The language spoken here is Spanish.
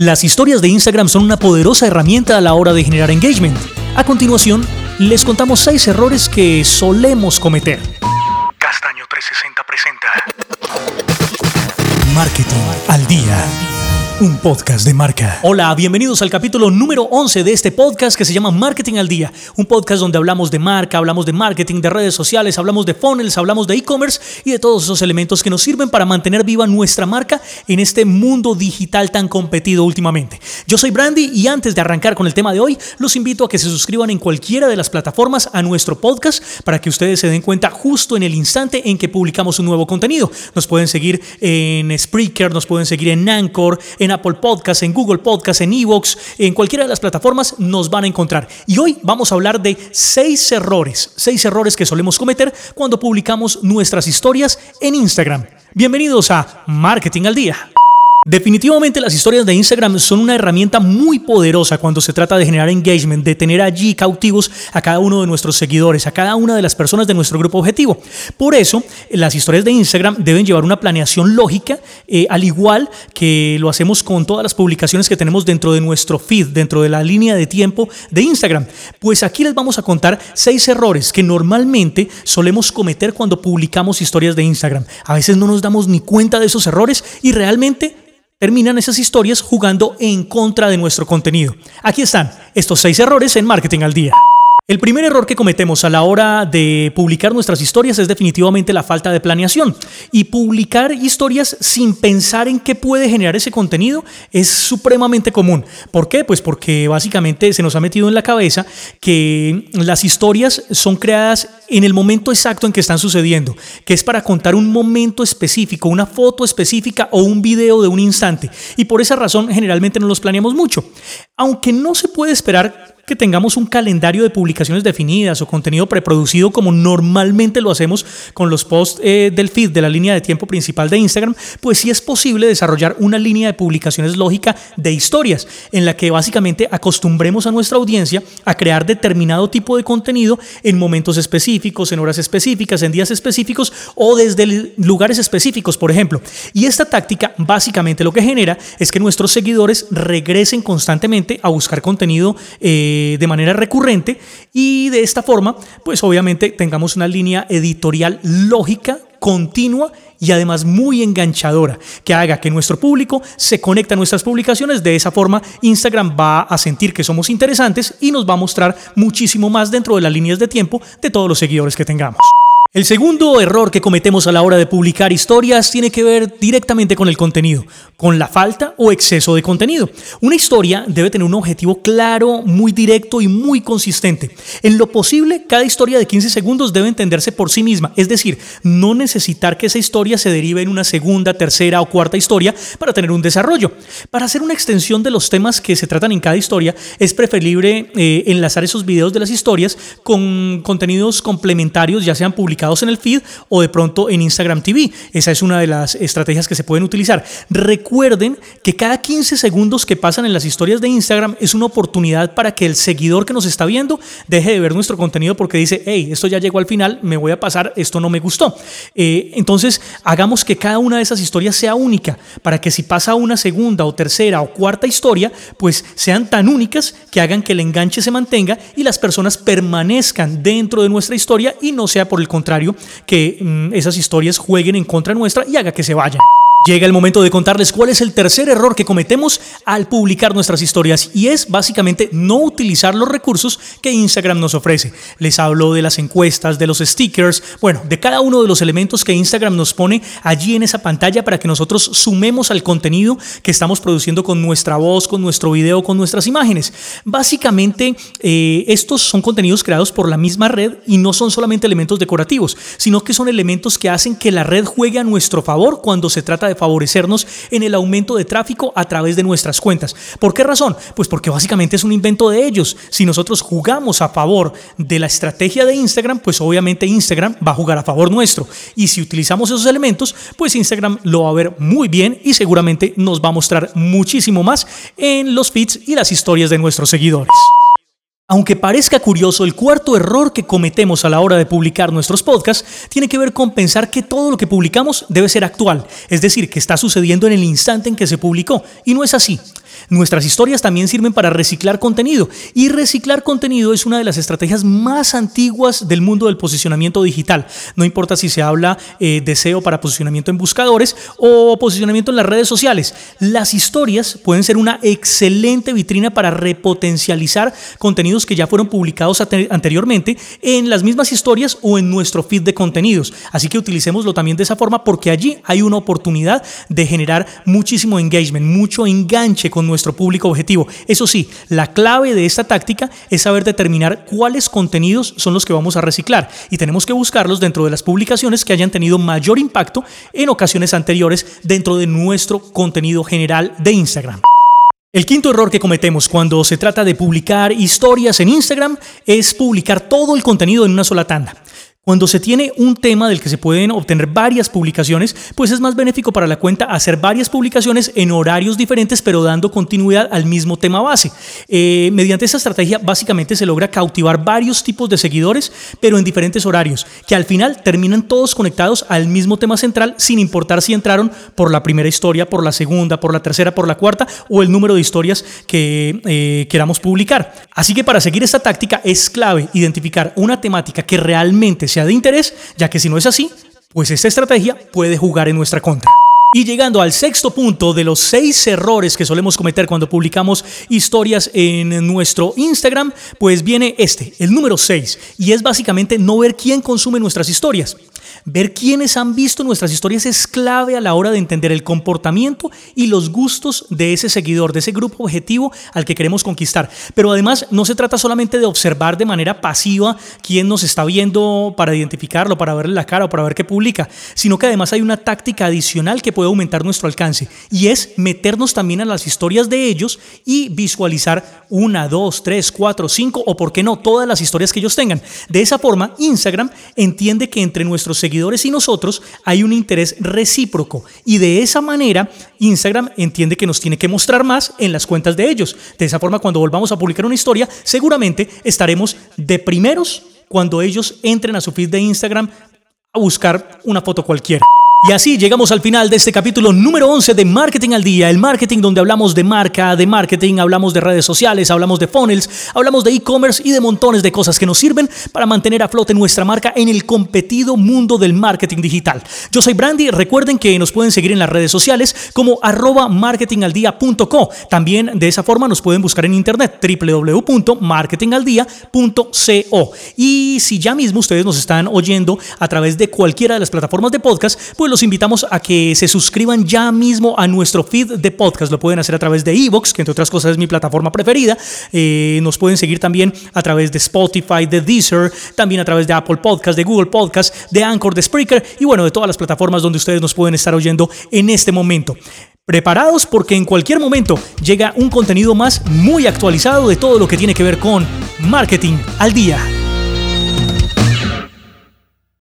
Las historias de Instagram son una poderosa herramienta a la hora de generar engagement. A continuación, les contamos 6 errores que solemos cometer. Castaño 360 presenta Marketing al día un podcast de marca. Hola, bienvenidos al capítulo número 11 de este podcast que se llama Marketing al Día. Un podcast donde hablamos de marca, hablamos de marketing, de redes sociales, hablamos de funnels, hablamos de e-commerce y de todos esos elementos que nos sirven para mantener viva nuestra marca en este mundo digital tan competido últimamente. Yo soy Brandy y antes de arrancar con el tema de hoy, los invito a que se suscriban en cualquiera de las plataformas a nuestro podcast para que ustedes se den cuenta justo en el instante en que publicamos un nuevo contenido. Nos pueden seguir en Spreaker, nos pueden seguir en Anchor, en Apple Podcast, en Google Podcast, en Evox, en cualquiera de las plataformas nos van a encontrar. Y hoy vamos a hablar de seis errores, seis errores que solemos cometer cuando publicamos nuestras historias en Instagram. Bienvenidos a Marketing al Día. Definitivamente las historias de Instagram son una herramienta muy poderosa cuando se trata de generar engagement, de tener allí cautivos a cada uno de nuestros seguidores, a cada una de las personas de nuestro grupo objetivo. Por eso, las historias de Instagram deben llevar una planeación lógica, eh, al igual que lo hacemos con todas las publicaciones que tenemos dentro de nuestro feed, dentro de la línea de tiempo de Instagram. Pues aquí les vamos a contar seis errores que normalmente solemos cometer cuando publicamos historias de Instagram. A veces no nos damos ni cuenta de esos errores y realmente terminan esas historias jugando en contra de nuestro contenido. Aquí están estos seis errores en Marketing al Día. El primer error que cometemos a la hora de publicar nuestras historias es definitivamente la falta de planeación. Y publicar historias sin pensar en qué puede generar ese contenido es supremamente común. ¿Por qué? Pues porque básicamente se nos ha metido en la cabeza que las historias son creadas en el momento exacto en que están sucediendo, que es para contar un momento específico, una foto específica o un video de un instante. Y por esa razón generalmente no los planeamos mucho. Aunque no se puede esperar que tengamos un calendario de publicaciones definidas o contenido preproducido como normalmente lo hacemos con los posts eh, del feed de la línea de tiempo principal de Instagram, pues sí es posible desarrollar una línea de publicaciones lógica de historias en la que básicamente acostumbremos a nuestra audiencia a crear determinado tipo de contenido en momentos específicos, en horas específicas, en días específicos o desde lugares específicos, por ejemplo. Y esta táctica básicamente lo que genera es que nuestros seguidores regresen constantemente a buscar contenido. Eh, de manera recurrente y de esta forma, pues obviamente tengamos una línea editorial lógica, continua y además muy enganchadora, que haga que nuestro público se conecte a nuestras publicaciones. De esa forma, Instagram va a sentir que somos interesantes y nos va a mostrar muchísimo más dentro de las líneas de tiempo de todos los seguidores que tengamos. El segundo error que cometemos a la hora de publicar historias tiene que ver directamente con el contenido, con la falta o exceso de contenido. Una historia debe tener un objetivo claro, muy directo y muy consistente. En lo posible, cada historia de 15 segundos debe entenderse por sí misma, es decir, no necesitar que esa historia se derive en una segunda, tercera o cuarta historia para tener un desarrollo. Para hacer una extensión de los temas que se tratan en cada historia, es preferible eh, enlazar esos videos de las historias con contenidos complementarios, ya sean publicados en el feed o de pronto en Instagram TV. Esa es una de las estrategias que se pueden utilizar. Recuerden que cada 15 segundos que pasan en las historias de Instagram es una oportunidad para que el seguidor que nos está viendo deje de ver nuestro contenido porque dice, hey, esto ya llegó al final, me voy a pasar, esto no me gustó. Eh, entonces, hagamos que cada una de esas historias sea única para que si pasa una segunda o tercera o cuarta historia, pues sean tan únicas que hagan que el enganche se mantenga y las personas permanezcan dentro de nuestra historia y no sea por el que mm, esas historias jueguen en contra nuestra y haga que se vayan. Llega el momento de contarles cuál es el tercer error que cometemos al publicar nuestras historias y es básicamente no utilizar los recursos que Instagram nos ofrece. Les hablo de las encuestas, de los stickers, bueno, de cada uno de los elementos que Instagram nos pone allí en esa pantalla para que nosotros sumemos al contenido que estamos produciendo con nuestra voz, con nuestro video, con nuestras imágenes. Básicamente, eh, estos son contenidos creados por la misma red y no son solamente elementos decorativos, sino que son elementos que hacen que la red juegue a nuestro favor cuando se trata de favorecernos en el aumento de tráfico a través de nuestras cuentas. ¿Por qué razón? Pues porque básicamente es un invento de ellos. Si nosotros jugamos a favor de la estrategia de Instagram, pues obviamente Instagram va a jugar a favor nuestro. Y si utilizamos esos elementos, pues Instagram lo va a ver muy bien y seguramente nos va a mostrar muchísimo más en los feeds y las historias de nuestros seguidores. Aunque parezca curioso, el cuarto error que cometemos a la hora de publicar nuestros podcasts tiene que ver con pensar que todo lo que publicamos debe ser actual, es decir, que está sucediendo en el instante en que se publicó, y no es así. Nuestras historias también sirven para reciclar contenido y reciclar contenido es una de las estrategias más antiguas del mundo del posicionamiento digital. No importa si se habla eh, de SEO para posicionamiento en buscadores o posicionamiento en las redes sociales. Las historias pueden ser una excelente vitrina para repotencializar contenidos que ya fueron publicados anteriormente en las mismas historias o en nuestro feed de contenidos. Así que utilicémoslo también de esa forma porque allí hay una oportunidad de generar muchísimo engagement, mucho enganche nuestro público objetivo. Eso sí, la clave de esta táctica es saber determinar cuáles contenidos son los que vamos a reciclar y tenemos que buscarlos dentro de las publicaciones que hayan tenido mayor impacto en ocasiones anteriores dentro de nuestro contenido general de Instagram. El quinto error que cometemos cuando se trata de publicar historias en Instagram es publicar todo el contenido en una sola tanda. Cuando se tiene un tema del que se pueden obtener varias publicaciones, pues es más benéfico para la cuenta hacer varias publicaciones en horarios diferentes, pero dando continuidad al mismo tema base. Eh, mediante esta estrategia, básicamente se logra cautivar varios tipos de seguidores, pero en diferentes horarios, que al final terminan todos conectados al mismo tema central, sin importar si entraron por la primera historia, por la segunda, por la tercera, por la cuarta o el número de historias que eh, queramos publicar. Así que para seguir esta táctica es clave identificar una temática que realmente se de interés, ya que si no es así, pues esta estrategia puede jugar en nuestra contra. Y llegando al sexto punto de los seis errores que solemos cometer cuando publicamos historias en nuestro Instagram, pues viene este, el número seis, y es básicamente no ver quién consume nuestras historias. Ver quiénes han visto nuestras historias es clave a la hora de entender el comportamiento y los gustos de ese seguidor, de ese grupo objetivo al que queremos conquistar. Pero además no se trata solamente de observar de manera pasiva quién nos está viendo para identificarlo, para verle la cara o para ver qué publica, sino que además hay una táctica adicional que puede aumentar nuestro alcance y es meternos también a las historias de ellos y visualizar una, dos, tres, cuatro, cinco o por qué no todas las historias que ellos tengan. De esa forma, Instagram entiende que entre nuestros seguidores y nosotros hay un interés recíproco y de esa manera Instagram entiende que nos tiene que mostrar más en las cuentas de ellos. De esa forma cuando volvamos a publicar una historia seguramente estaremos de primeros cuando ellos entren a su feed de Instagram a buscar una foto cualquiera. Y así llegamos al final de este capítulo número 11 de Marketing al Día, el marketing donde hablamos de marca, de marketing, hablamos de redes sociales, hablamos de funnels, hablamos de e-commerce y de montones de cosas que nos sirven para mantener a flote nuestra marca en el competido mundo del marketing digital. Yo soy Brandy, recuerden que nos pueden seguir en las redes sociales como arroba. También de esa forma nos pueden buscar en internet www.marketingaldia.co. Y si ya mismo ustedes nos están oyendo a través de cualquiera de las plataformas de podcast, pues los invitamos a que se suscriban ya mismo a nuestro feed de podcast. Lo pueden hacer a través de Evox, que entre otras cosas es mi plataforma preferida. Eh, nos pueden seguir también a través de Spotify, de Deezer, también a través de Apple Podcast, de Google Podcast, de Anchor, de Spreaker y bueno, de todas las plataformas donde ustedes nos pueden estar oyendo en este momento. Preparados porque en cualquier momento llega un contenido más muy actualizado de todo lo que tiene que ver con marketing al día.